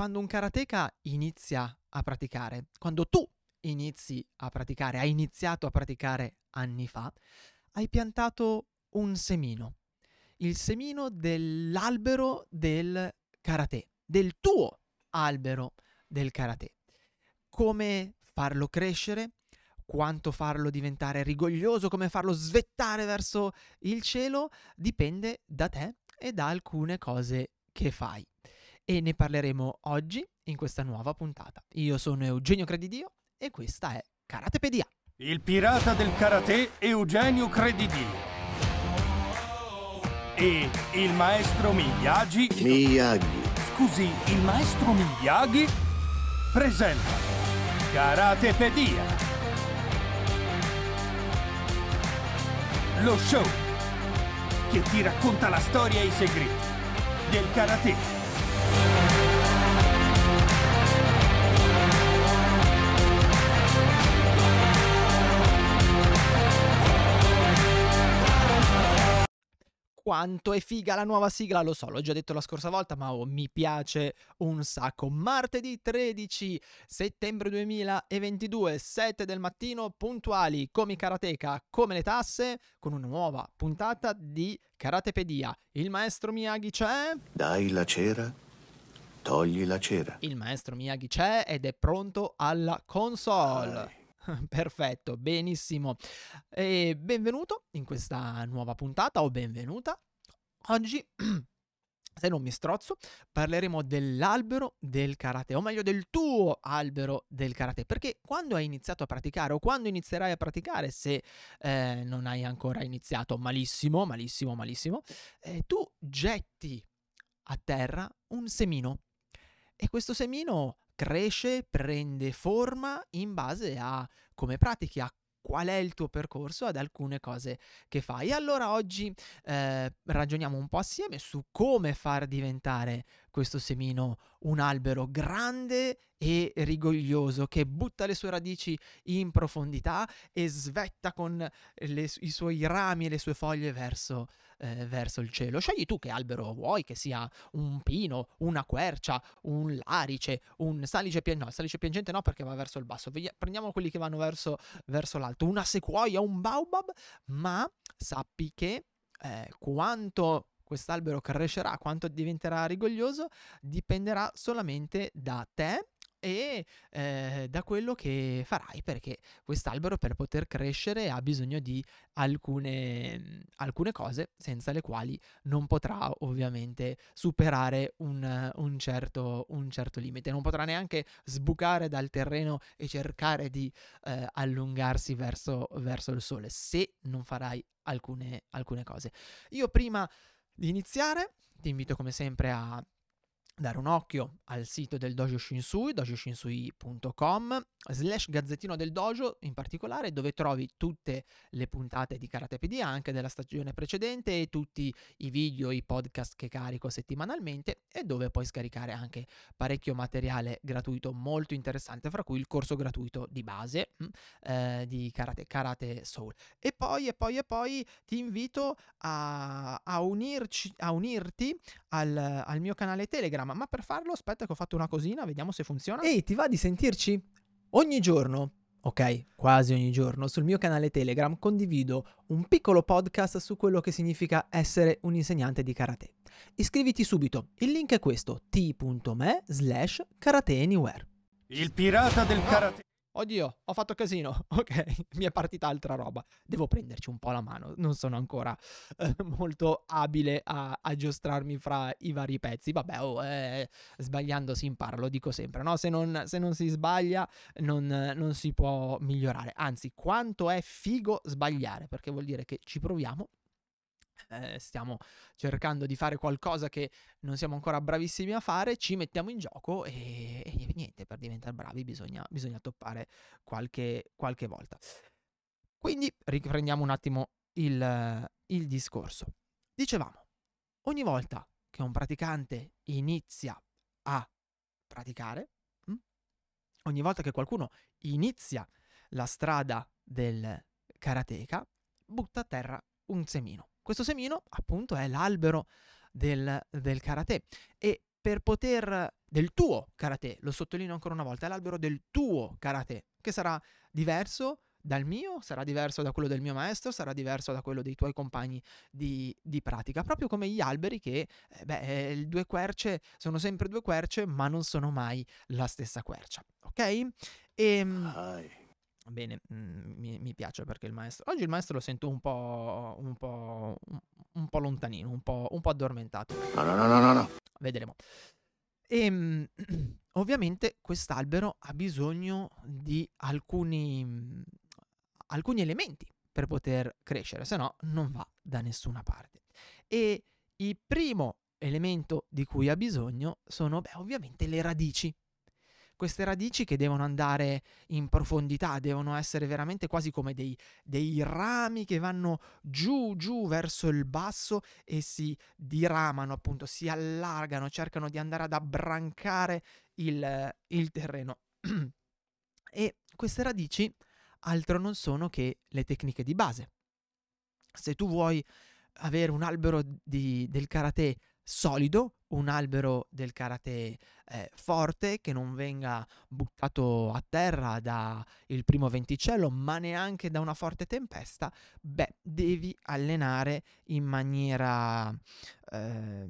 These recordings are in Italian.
quando un karateka inizia a praticare, quando tu inizi a praticare, hai iniziato a praticare anni fa, hai piantato un semino, il semino dell'albero del karate, del tuo albero del karate. Come farlo crescere, quanto farlo diventare rigoglioso, come farlo svettare verso il cielo, dipende da te e da alcune cose che fai. E ne parleremo oggi in questa nuova puntata. Io sono Eugenio Credidio e questa è Karatepedia. Il pirata del karate Eugenio Credidio. E il maestro Miyagi. Miyagi. Scusi, il maestro Miyagi presenta Karatepedia. Lo show che ti racconta la storia e i segreti del karate. Quanto è figa la nuova sigla, lo so, l'ho già detto la scorsa volta, ma oh, mi piace un sacco. Martedì 13 settembre 2022, 7 del mattino, puntuali come karateka, come le tasse, con una nuova puntata di Karatepedia. Il maestro Miyagi c'è? Dai la cera, togli la cera. Il maestro Miyagi c'è ed è pronto alla console. Perfetto, benissimo. E benvenuto in questa nuova puntata o benvenuta. Oggi, se non mi strozzo, parleremo dell'albero del karate, o meglio del tuo albero del karate, perché quando hai iniziato a praticare o quando inizierai a praticare, se eh, non hai ancora iniziato, malissimo, malissimo, malissimo, eh, tu getti a terra un semino e questo semino cresce, prende forma in base a come pratichi, a qual è il tuo percorso, ad alcune cose che fai. E allora oggi eh, ragioniamo un po' assieme su come far diventare questo semino un albero grande e rigoglioso che butta le sue radici in profondità e svetta con le- i suoi rami e le sue foglie verso, eh, verso il cielo. Scegli tu che albero vuoi, che sia un pino, una quercia, un larice, un salice piangente. No, salice piangente no perché va verso il basso. Prendiamo quelli che vanno verso, verso l'alto. Una sequoia, un baobab, ma sappi che eh, quanto quest'albero crescerà, quanto diventerà rigoglioso, dipenderà solamente da te e eh, da quello che farai, perché quest'albero per poter crescere ha bisogno di alcune, mm, alcune cose senza le quali non potrà ovviamente superare un, un certo, un certo limite, non potrà neanche sbucare dal terreno e cercare di eh, allungarsi verso, verso il sole se non farai alcune, alcune cose. Io prima di iniziare ti invito come sempre a dare un occhio al sito del Dojo Shinsui, dojoshinsui.com, slash gazzettino del dojo in particolare, dove trovi tutte le puntate di Karatepedia, anche della stagione precedente, e tutti i video, i podcast che carico settimanalmente, e dove puoi scaricare anche parecchio materiale gratuito molto interessante, fra cui il corso gratuito di base mm, eh, di Karate, Karate Soul. E poi, e poi, e poi ti invito a, a unirci, a unirti al, al mio canale Telegram, ma per farlo aspetta che ho fatto una cosina, vediamo se funziona. Ehi, ti va di sentirci? Ogni giorno, ok, quasi ogni giorno, sul mio canale Telegram condivido un piccolo podcast su quello che significa essere un insegnante di karate. Iscriviti subito, il link è questo, t.me slash karate anywhere. Il pirata del karate. Oddio, ho fatto casino. Ok, mi è partita altra roba. Devo prenderci un po' la mano. Non sono ancora eh, molto abile a, a giostrarmi fra i vari pezzi. Vabbè, oh, eh, sbagliando si impara, lo dico sempre, no? Se non, se non si sbaglia non, non si può migliorare. Anzi, quanto è figo sbagliare, perché vuol dire che ci proviamo. Eh, stiamo cercando di fare qualcosa che non siamo ancora bravissimi a fare, ci mettiamo in gioco e, e niente, per diventare bravi bisogna, bisogna toppare qualche, qualche volta. Quindi riprendiamo un attimo il, il discorso. Dicevamo, ogni volta che un praticante inizia a praticare, mm, ogni volta che qualcuno inizia la strada del karateka, butta a terra un semino. Questo semino, appunto, è l'albero del, del karate e per poter del tuo karate, lo sottolineo ancora una volta, è l'albero del tuo karate, che sarà diverso dal mio, sarà diverso da quello del mio maestro, sarà diverso da quello dei tuoi compagni di, di pratica, proprio come gli alberi che, eh, beh, eh, due querce sono sempre due querce, ma non sono mai la stessa quercia, ok? E, ehm, bene, mh, mm, mi, mi, piace perché il maestro, oggi il maestro lo sento un po', un po', un, po lontanino, un po', un po' addormentato. No, no, no, no, no. Vedremo. E ehm, ovviamente quest'albero ha bisogno di alcuni, alcuni elementi per poter crescere, se no non va da nessuna parte. E il primo elemento di cui ha bisogno sono beh, ovviamente le radici queste radici che devono andare in profondità, devono essere veramente quasi come dei, dei rami che vanno giù, giù verso il basso e si diramano, appunto, si allargano, cercano di andare ad abbrancare il, il terreno. e queste radici altro non sono che le tecniche di base. Se tu vuoi avere un albero di, del karate solido, un albero del karate eh, forte che non venga buttato a terra da il primo venticello, ma neanche da una forte tempesta, beh, devi allenare in maniera eh,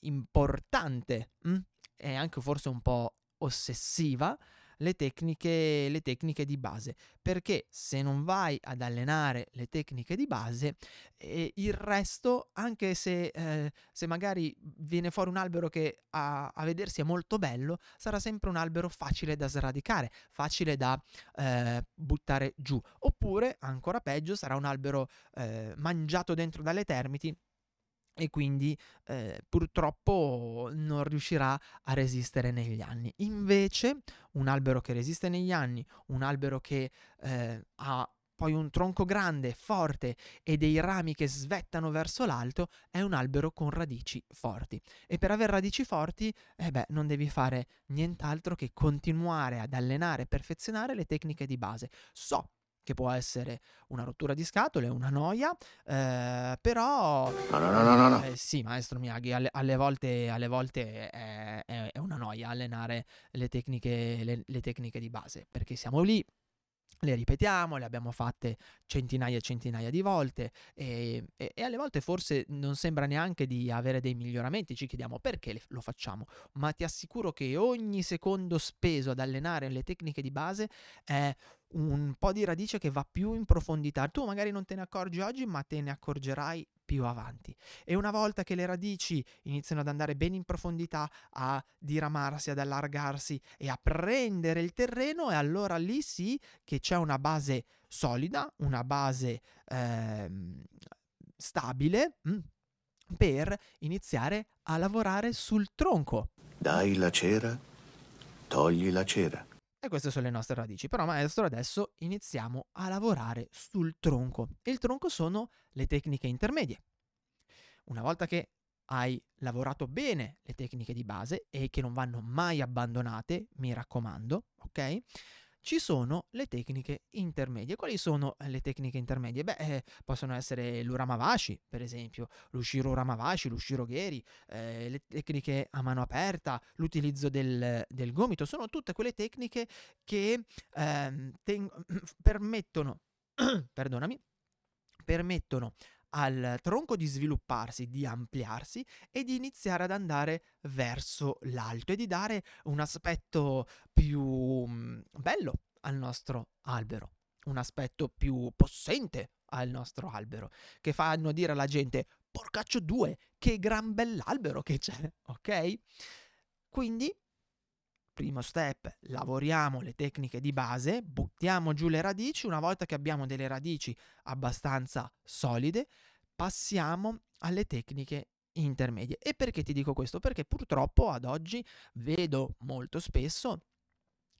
importante mh? e anche forse un po' ossessiva le tecniche, le tecniche di base, perché se non vai ad allenare le tecniche di base, eh, il resto, anche se, eh, se, magari viene fuori un albero che a, a, vedersi è molto bello, sarà sempre un albero facile da sradicare, facile da eh, buttare giù, oppure, ancora peggio, sarà un albero eh, mangiato dentro dalle termiti e quindi eh, purtroppo non riuscirà a resistere negli anni. Invece un albero che resiste negli anni, un albero che eh, ha poi un tronco grande, forte e dei rami che svettano verso l'alto, è un albero con radici forti. E per avere radici forti, eh beh, non devi fare nient'altro che continuare ad allenare e perfezionare le tecniche di base. So che può essere una rottura di scatole, una noia, eh, però... No, no, no, no, no. Eh, sì, maestro Miyagi, alle, alle volte, alle volte è, è, è, una noia allenare le tecniche, le, le tecniche di base, perché siamo lì, le ripetiamo, le abbiamo fatte centinaia e centinaia di volte e, e, e, alle volte forse non sembra neanche di avere dei miglioramenti, ci chiediamo perché lo facciamo, ma ti assicuro che ogni secondo speso ad allenare le tecniche di base è un po' di radice che va più in profondità. Tu magari non te ne accorgi oggi, ma te ne accorgerai più avanti. E una volta che le radici iniziano ad andare bene in profondità, a diramarsi, ad allargarsi e a prendere il terreno, e allora lì sì che c'è una base solida, una base eh, stabile mm, per iniziare a lavorare sul tronco. Dai la cera, togli la cera. E queste sono le nostre radici. Però maestro adesso iniziamo a lavorare sul tronco. E il tronco sono le tecniche intermedie. Una volta che hai lavorato bene le tecniche di base e che non vanno mai abbandonate, mi raccomando, ok? Ci sono le tecniche intermedie. Quali sono le tecniche intermedie? Beh, eh, possono essere l'uramavashi, per esempio, l'ushiro uramavashi, l'ushiro geri, eh, le tecniche a mano aperta, l'utilizzo del, del gomito, sono tutte quelle tecniche che eh, ten- permettono, perdonami, permettono al tronco di svilupparsi, di ampliarsi e di iniziare ad andare verso l'alto e di dare un aspetto più mm, bello al nostro albero, un aspetto più possente al nostro albero, che fanno dire alla gente porcaccio due, che gran bell'albero che c'è, ok? Quindi primo step, lavoriamo le tecniche di base, buttiamo giù le radici, una volta che abbiamo delle radici abbastanza solide, passiamo alle tecniche intermedie. E perché ti dico questo? Perché purtroppo ad oggi vedo molto spesso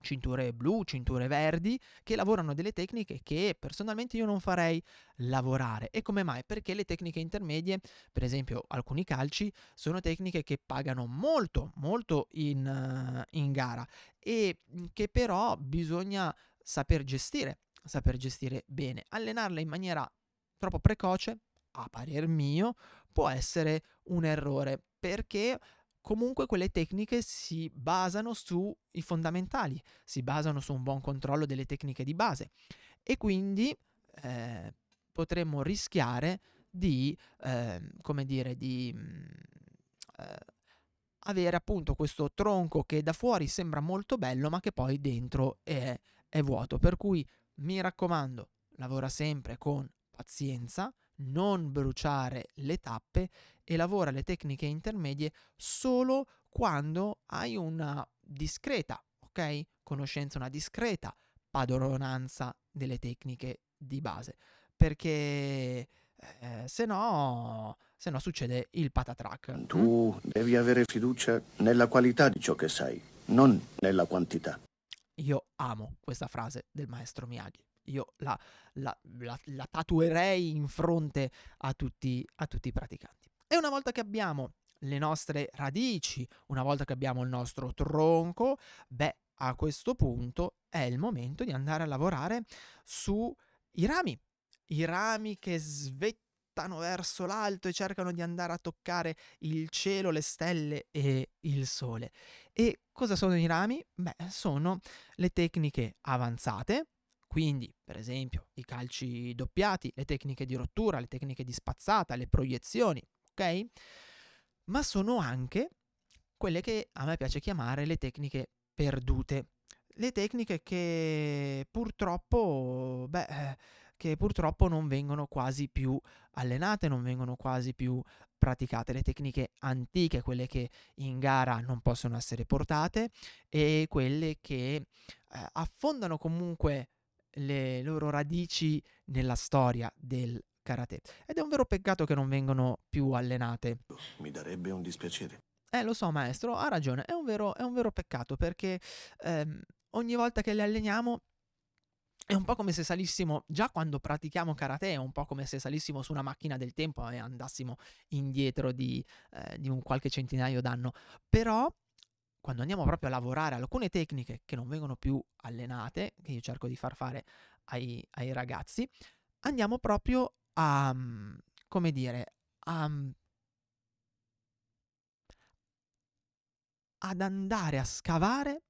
cinture blu, cinture verdi, che lavorano delle tecniche che personalmente io non farei lavorare. E come mai? Perché le tecniche intermedie, per esempio alcuni calci, sono tecniche che pagano molto, molto in, uh, in gara e che però bisogna saper gestire, saper gestire bene. Allenarle in maniera troppo precoce, a parer mio, può essere un errore perché comunque quelle tecniche si basano sui fondamentali, si basano su un buon controllo delle tecniche di base e quindi eh, potremmo rischiare di, eh, come dire, di mm, eh, avere appunto questo tronco che da fuori sembra molto bello ma che poi dentro è, è vuoto. Per cui mi raccomando, lavora sempre con pazienza, non bruciare le tappe e lavora le tecniche intermedie solo quando hai una discreta, ok? Conoscenza, una discreta padronanza delle tecniche di base, perché eh, se no, se no succede il patatrack. Tu mm? devi avere fiducia nella qualità di ciò che sai, non nella quantità. Io amo questa frase del maestro Miyagi io la, la, la, la tatuerei in fronte a tutti, a tutti i praticanti. E una volta che abbiamo le nostre radici, una volta che abbiamo il nostro tronco, beh, a questo punto è il momento di andare a lavorare sui rami, i rami che svettano verso l'alto e cercano di andare a toccare il cielo, le stelle e il sole. E cosa sono i rami? Beh, sono le tecniche avanzate, quindi, per esempio, i calci doppiati, le tecniche di rottura, le tecniche di spazzata, le proiezioni, ok? Ma sono anche quelle che a me piace chiamare le tecniche perdute. Le tecniche che purtroppo, beh, che purtroppo non vengono quasi più allenate, non vengono quasi più praticate, le tecniche antiche, quelle che in gara non possono essere portate e quelle che eh, affondano comunque le loro radici nella storia del karate. Ed è un vero peccato che non vengono più allenate. Mi darebbe un dispiacere. Eh, lo so, maestro, ha ragione. È un vero, è un vero peccato perché ehm, ogni volta che le alleniamo è un po' come se salissimo, già quando pratichiamo karate, è un po' come se salissimo su una macchina del tempo e andassimo indietro di, eh, di un qualche centinaio d'anno. Però quando andiamo proprio a lavorare alcune tecniche che non vengono più allenate, che io cerco di far fare ai, ai ragazzi, andiamo proprio a, come dire, a, ad andare a scavare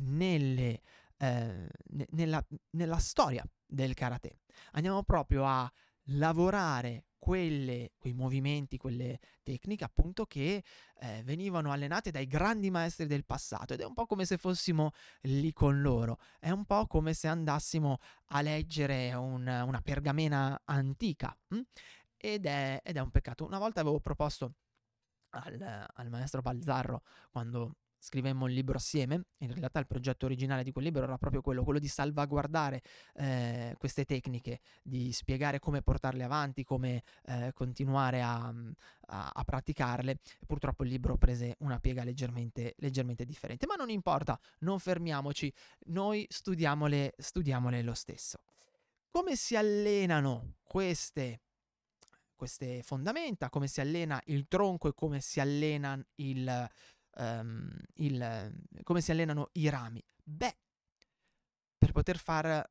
nelle, eh, nella, nella storia del karate. Andiamo proprio a lavorare quelle, quei movimenti, quelle tecniche appunto che eh, venivano allenate dai grandi maestri del passato ed è un po' come se fossimo lì con loro, è un po' come se andassimo a leggere un, una pergamena antica hm? ed, è, ed, è, un peccato. Una volta avevo proposto al, al maestro Balzarro quando scrivemmo il libro assieme, in realtà il progetto originale di quel libro era proprio quello, quello di salvaguardare eh, queste tecniche, di spiegare come portarle avanti, come eh, continuare a, a, a, praticarle. Purtroppo il libro prese una piega leggermente, leggermente differente, ma non importa, non fermiamoci, noi studiamole, studiamole lo stesso. Come si allenano queste queste fondamenta, come si allena il tronco e come si allena il, um, il, come si allenano i rami? Beh, per poter far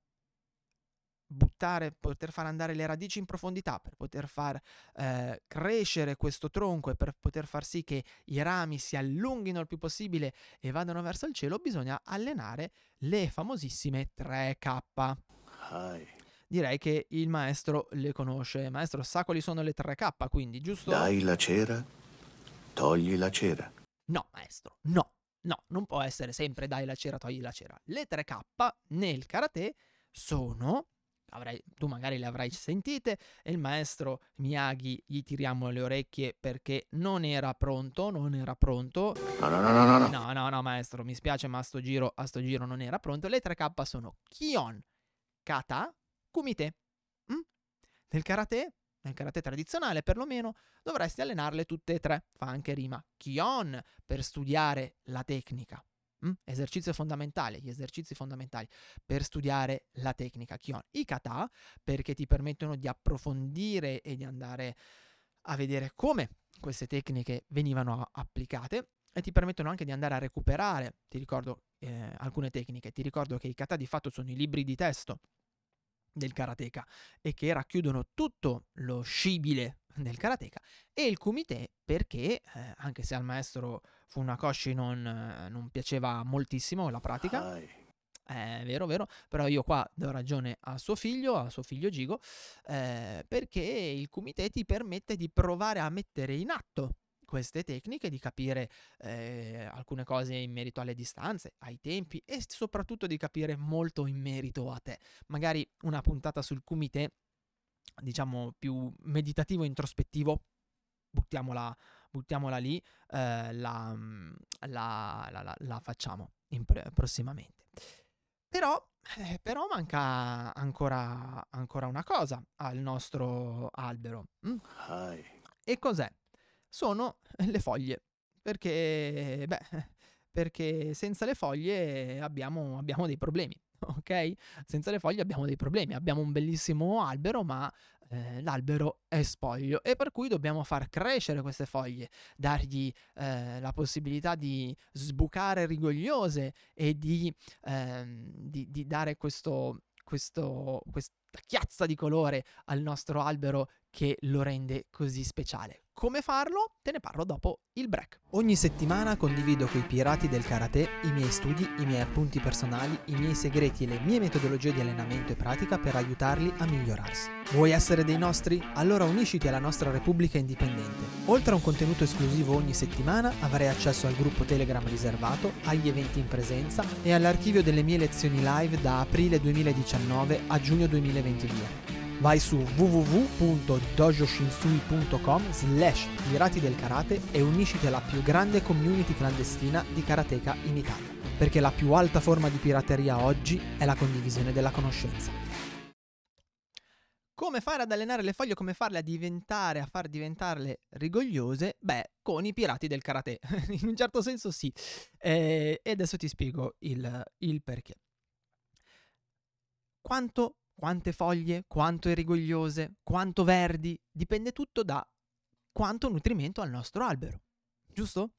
buttare, poter far andare le radici in profondità, per poter far eh, crescere questo tronco e per poter far sì che i rami si allunghino il più possibile e vadano verso il cielo, bisogna allenare le famosissime 3K. Hi. Direi che il maestro le conosce. Il maestro sa quali sono le 3K, quindi giusto? Dai la cera, togli la cera. No, maestro, no. No, non può essere sempre dai la cera, togli la cera. Le 3K nel karate sono Avrai, tu magari le avrai sentite e il maestro Miyagi gli tiriamo le orecchie perché non era pronto, non era pronto. No, no, no, no, no. No, no, no, maestro, mi spiace, ma a sto giro, a sto giro non era pronto. Le 3K sono Kion, Kata, Kumite. Mm? Nel karate nel karate tradizionale perlomeno, dovresti allenarle tutte e tre. Fa anche rima. Kion per studiare la tecnica. Mm? Esercizio fondamentale, gli esercizi fondamentali per studiare la tecnica Kion. I kata perché ti permettono di approfondire e di andare a vedere come queste tecniche venivano applicate e ti permettono anche di andare a recuperare, ti ricordo eh, alcune tecniche, ti ricordo che i kata di fatto sono i libri di testo del karateka e che racchiudono tutto lo scibile del karateka e il kumite perché, eh, anche se al maestro Funakoshi non, eh, non piaceva moltissimo la pratica, è vero, vero, però io qua do ragione a suo figlio, a suo figlio Gigo, eh, perché il kumite ti permette di provare a mettere in atto queste tecniche, di capire eh, alcune cose in merito alle distanze, ai tempi e soprattutto di capire molto in merito a te. Magari una puntata sul kumite, diciamo più meditativo, introspettivo, buttiamola, buttiamola lì, eh, la, la- la- la- facciamo pre- prossimamente. Però, eh, però manca ancora, ancora una cosa al nostro albero. mm? E cos'è? Sono le foglie. Perché, beh, perché senza le foglie abbiamo, abbiamo dei problemi, ok? Senza le foglie abbiamo dei problemi. Abbiamo un bellissimo albero, ma eh, l'albero è spoglio e per cui dobbiamo far crescere queste foglie, dargli eh, la possibilità di sbucare rigogliose e di, ehm, di- di dare questo, questo, questa chiazza di colore al nostro albero che lo rende così speciale. Come farlo? Te ne parlo dopo il break. Ogni settimana condivido con i pirati del karate i miei studi, i miei appunti personali, i miei segreti e le mie metodologie di allenamento e pratica per aiutarli a migliorarsi. Vuoi essere dei nostri? Allora unisciti alla nostra Repubblica Indipendente. Oltre a un contenuto esclusivo ogni settimana, avrai accesso al gruppo Telegram riservato, agli eventi in presenza e all'archivio delle mie lezioni live da aprile 2019 a giugno 2022. Vai su www.dojoshinsui.com slash pirati del karate e unisciti alla più grande community clandestina di karateka in Italia. Perché la più alta forma di pirateria oggi è la condivisione della conoscenza. Come fare ad allenare le foglie? Come farle a diventare, a far diventarle rigogliose? Beh, con i pirati del karate. in un certo senso sì. Eh, e adesso ti spiego il, il perché. Quanto, quante foglie, quanto è rigogliose, quanto verdi, dipende tutto da quanto nutrimento ha il nostro albero, giusto?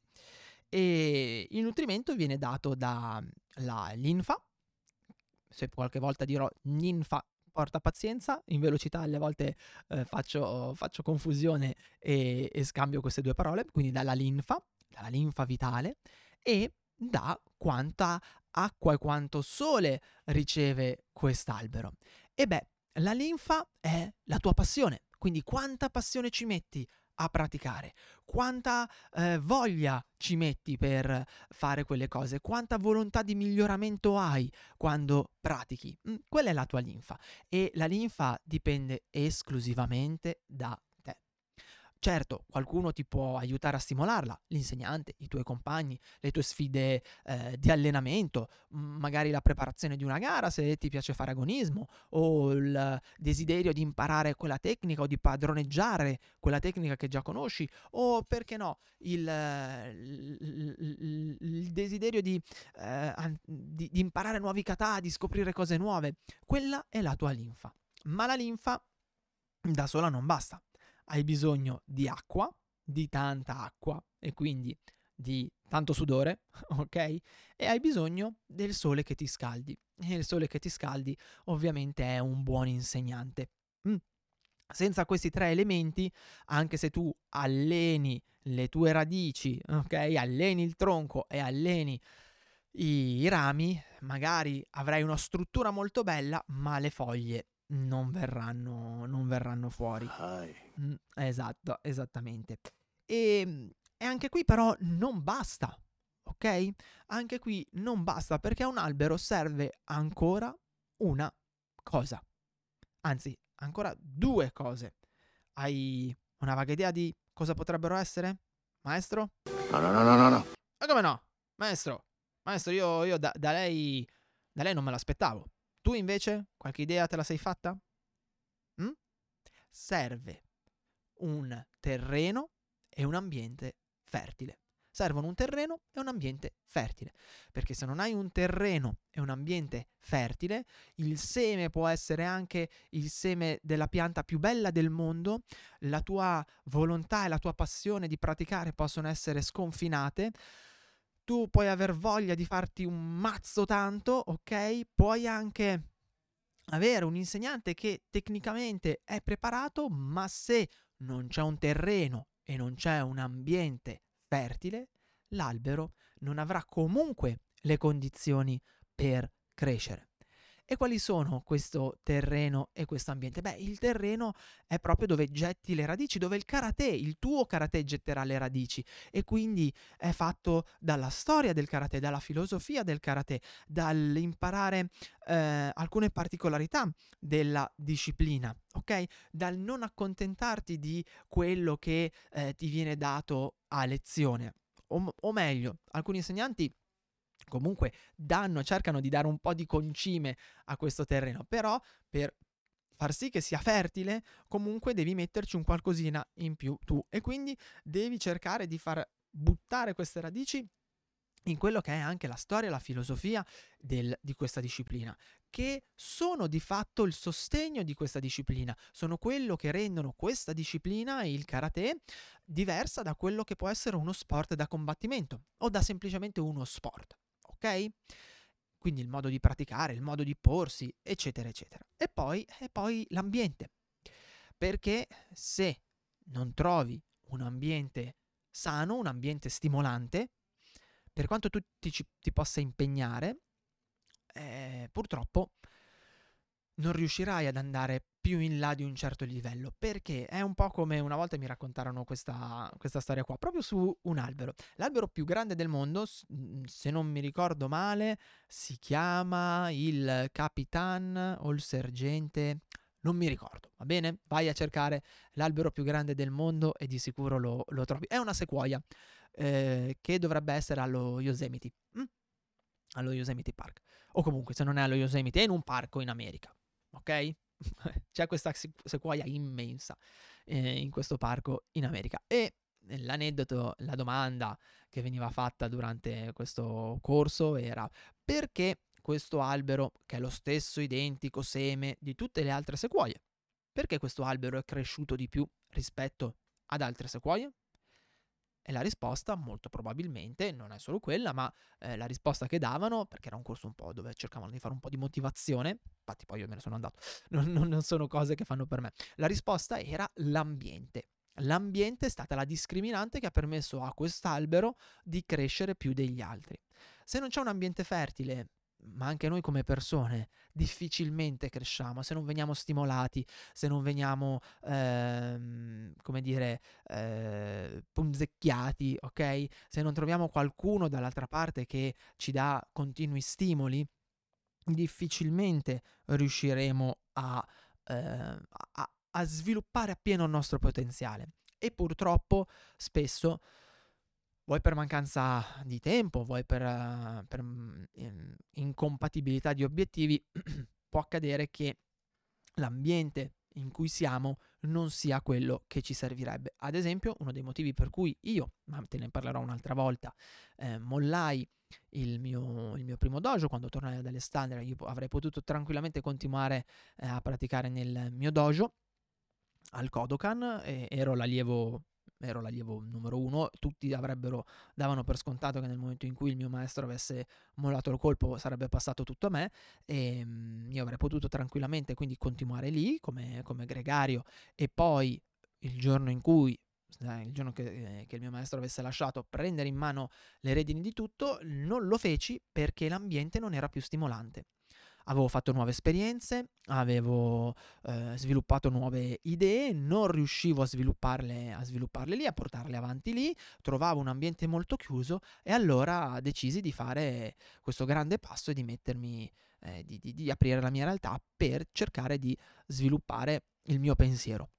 E il nutrimento viene dato dalla linfa, se qualche volta dirò ninfa, porta pazienza, in velocità alle volte eh, faccio, faccio confusione e, e scambio queste due parole, quindi dalla linfa, dalla linfa vitale e da quanta acqua e quanto sole riceve quest'albero. E beh, la linfa è la tua passione, quindi quanta passione ci metti a praticare, quanta eh, voglia ci metti per fare quelle cose, quanta volontà di miglioramento hai quando pratichi. Mm, quella è la tua linfa e la linfa dipende esclusivamente da. Certo, qualcuno ti può aiutare a stimolarla, l'insegnante, i tuoi compagni, le tue sfide eh, di allenamento, magari la preparazione di una gara se ti piace fare agonismo, o il desiderio di imparare quella tecnica o di padroneggiare quella tecnica che già conosci, o perché no, il, il- il- desiderio di, eh, di- di imparare nuovi kata, di scoprire cose nuove. Quella è la tua linfa. Ma la linfa da sola non basta hai bisogno di acqua, di tanta acqua e quindi di tanto sudore, ok? E hai bisogno del sole che ti scaldi. E il sole che ti scaldi ovviamente è un buon insegnante. Mm. Senza questi tre elementi, anche se tu alleni le tue radici, ok? Alleni il tronco e alleni i, rami, magari avrai una struttura molto bella, ma le foglie non verranno, non verranno fuori. Mm, esatto, esattamente. E, e anche qui però non basta, ok? Anche qui non basta perché a un albero serve ancora una cosa. Anzi, ancora due cose. Hai una vaga idea di cosa potrebbero essere? Maestro? No, no, no, no, no, no. Ma come no? Maestro, maestro, io, io da, da lei, da lei non me l'aspettavo. Tu invece qualche idea te la sei fatta? Mm? Serve un terreno e un ambiente fertile. Servono un terreno e un ambiente fertile, perché se non hai un terreno e un ambiente fertile, il seme può essere anche il seme della pianta più bella del mondo, la tua volontà e la tua passione di praticare possono essere sconfinate, tu puoi aver voglia di farti un mazzo tanto, ok? Puoi anche avere un insegnante che tecnicamente è preparato, ma se non c'è un terreno e non c'è un ambiente fertile, l'albero non avrà comunque le condizioni per crescere. E quali sono questo terreno e questo ambiente? Beh, il terreno è proprio dove getti le radici, dove il karate, il tuo karate getterà le radici e quindi è fatto dalla storia del karate, dalla filosofia del karate, dall'imparare eh, alcune particolarità della disciplina, ok? Dal non accontentarti di quello che eh, ti viene dato a lezione. O, o meglio, alcuni insegnanti comunque danno, cercano di dare un po' di concime a questo terreno, però per far sì che sia fertile, comunque devi metterci un qualcosina in più tu. E quindi devi cercare di far buttare queste radici in quello che è anche la storia e la filosofia del, di questa disciplina, che sono di fatto il sostegno di questa disciplina, sono quello che rendono questa disciplina, il karate, diversa da quello che può essere uno sport da combattimento o da semplicemente uno sport ok? Quindi il modo di praticare, il modo di porsi, eccetera, eccetera. E poi, e poi l'ambiente. Perché se non trovi un ambiente sano, un ambiente stimolante, per quanto tu ti, ti possa impegnare, eh, purtroppo non riuscirai ad andare più in là di un certo livello, perché è un po' come una volta mi raccontarono questa, questa storia qua, proprio su un albero. L'albero più grande del mondo, mm, se non mi ricordo male, si chiama il Capitan o il Sergente, non mi ricordo, va bene? Vai a cercare l'albero più grande del mondo e di sicuro lo, lo trovi. È una sequoia eh, che dovrebbe essere allo Yosemite, mm? allo Yosemite Park. O comunque, se non è allo Yosemite, è in un parco in America, ok? C'è questa sequoia immensa eh, in questo parco in America. E l'aneddoto, la domanda che veniva fatta durante questo corso era perché questo albero, che è lo stesso identico seme di tutte le altre sequoie, perché questo albero è cresciuto di più rispetto ad altre sequoie? E la risposta, molto probabilmente, non è solo quella, ma eh, la risposta che davano, perché era un corso un po' dove cercavano di fare un po' di motivazione, infatti poi io me ne sono andato, non, non, non sono cose che fanno per me, la risposta era l'ambiente. L'ambiente è stata la discriminante che ha permesso a quest'albero di crescere più degli altri. Se non c'è un ambiente fertile, ma anche noi come persone difficilmente cresciamo se non veniamo stimolati, se non veniamo, ehm, come dire, eh, punzecchiati, ok? Se non troviamo qualcuno dall'altra parte che ci dà continui stimoli, difficilmente riusciremo a, eh, a, a sviluppare appieno il nostro potenziale. E purtroppo spesso vuoi per mancanza di tempo, vuoi per, uh, per um, incompatibilità di obiettivi, può accadere che l'ambiente in cui siamo non sia quello che ci servirebbe. Ad esempio, uno dei motivi per cui io, ma te ne parlerò un'altra volta, eh, mollai il mio, il mio, primo dojo quando tornai ad Alessandria, io avrei potuto tranquillamente continuare eh, a praticare nel mio dojo al Kodokan, e ero l'allievo ero l'allievo numero uno, tutti avrebbero, davano per scontato che nel momento in cui il mio maestro avesse mollato il colpo sarebbe passato tutto a me e mh, io avrei potuto tranquillamente quindi continuare lì come, come gregario. E poi il giorno in cui il giorno che, eh, che, il mio maestro avesse lasciato prendere in mano le redini di tutto, non lo feci perché l'ambiente non era più stimolante avevo fatto nuove esperienze, avevo eh, sviluppato nuove idee, non riuscivo a svilupparle, a svilupparle lì, a portarle avanti lì, trovavo un ambiente molto chiuso e allora decisi di fare questo grande passo e di mettermi, eh, di, di, di aprire la mia realtà per cercare di sviluppare il mio pensiero.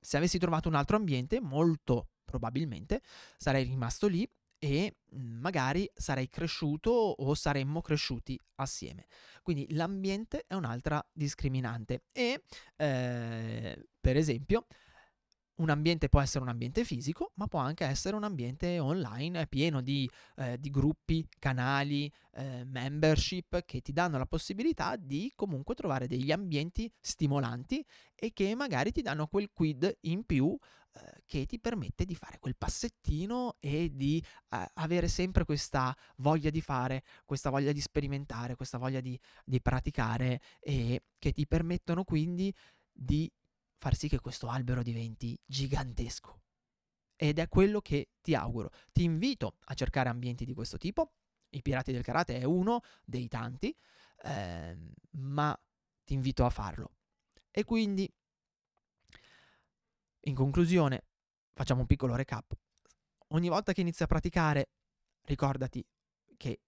Se avessi trovato un altro ambiente, molto probabilmente sarei rimasto lì e mhmm, magari sarei cresciuto o saremmo cresciuti assieme. Quindi l'ambiente è un'altra discriminante e eh, per esempio un ambiente può essere un ambiente fisico, ma può anche essere un ambiente online pieno di, eh, di gruppi, canali, eh, membership che ti danno la possibilità di comunque trovare degli ambienti stimolanti e che magari ti danno quel quid in più eh, che ti permette di fare quel passettino e di eh, avere sempre questa voglia di fare, questa voglia di sperimentare, questa voglia di, di praticare e che ti permettono quindi di far sì che questo albero diventi gigantesco. Ed è quello che ti auguro. Ti invito a cercare ambienti di questo tipo. I Pirati del Karate è uno dei tanti, eh, ma ti invito a farlo. E quindi, in conclusione, facciamo un piccolo recap. Ogni volta che inizi a praticare, ricordati che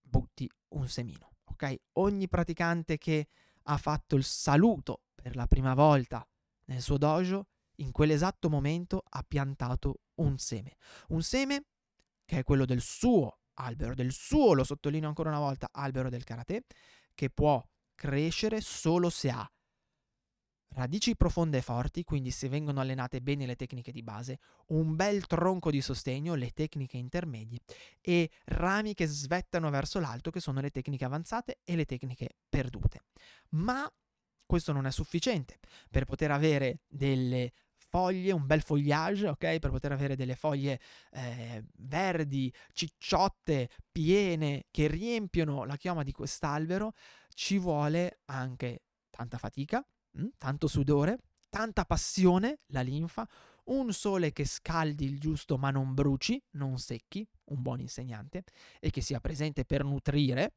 butti un semino, ok? Ogni praticante che ha fatto il saluto per la prima volta nel suo dojo, in quell'esatto momento ha piantato un seme. Un seme che è quello del suo albero, del suo, lo sottolineo ancora una volta, albero del karate, che può crescere solo se ha radici profonde e forti, quindi se vengono allenate bene le tecniche di base, un bel tronco di sostegno, le tecniche intermedie e rami che svettano verso l'alto, che sono le tecniche avanzate e le tecniche perdute. Ma questo non è sufficiente per poter avere delle foglie, un bel fogliage, ok? Per poter avere delle foglie eh, verdi, cicciotte, piene, che riempiono la chioma di quest'albero, ci vuole anche tanta fatica, mh? Mm, tanto sudore, tanta passione, la linfa, un sole che scaldi il giusto ma non bruci, non secchi, un buon insegnante, e che sia presente per nutrire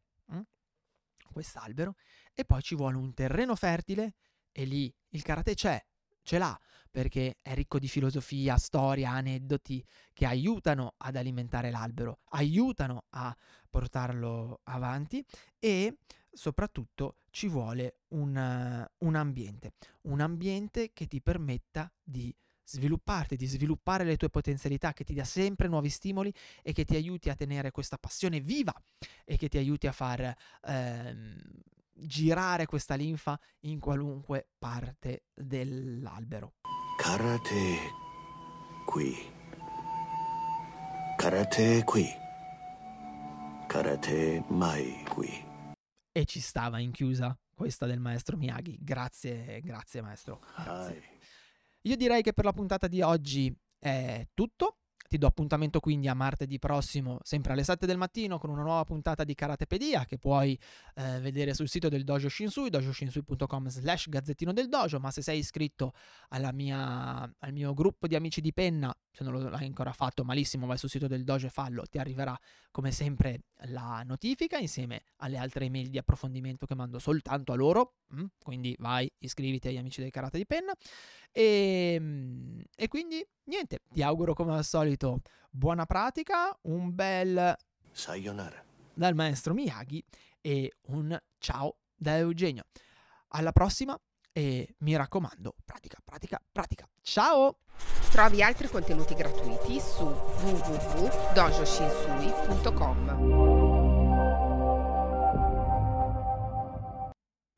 quest'albero, e poi ci vuole un terreno fertile, e lì il karate c'è, ce l'ha, perché è ricco di filosofia, storia, aneddoti che aiutano ad alimentare l'albero, aiutano a portarlo avanti e soprattutto ci vuole un, un ambiente, un ambiente che ti permetta di svilupparti, di sviluppare le tue potenzialità, che ti dia sempre nuovi stimoli e che ti aiuti a tenere questa passione viva e che ti aiuti a far ehm, girare questa linfa in qualunque parte dell'albero. Karate qui. Karate qui. Karate mai qui. E ci stava in chiusa questa del maestro Miyagi. Grazie, grazie maestro. Grazie. Io direi che per la puntata di oggi è tutto. Ti do appuntamento quindi a martedì prossimo, sempre alle 7 del mattino, con una nuova puntata di Karatepedia che puoi eh, vedere sul sito del Dojo Shinsui, dojoshinsui.com slash gazzettino del dojo, ma se sei iscritto mia, al mio gruppo di amici di penna, se non l'hai ancora fatto malissimo, vai sul sito del dojo e fallo, ti arriverà come sempre la notifica insieme alle altre email di approfondimento che mando soltanto a loro, mm? quindi vai, iscriviti agli amici del karate di penna e, ehm, e quindi niente, ti auguro come al solito buona pratica, un bel sayonara dal maestro Miyagi e un ciao da Eugenio. Alla prossima e mi raccomando, pratica, pratica, pratica. Ciao! Trovi altri contenuti gratuiti su www.dojoshinsui.com.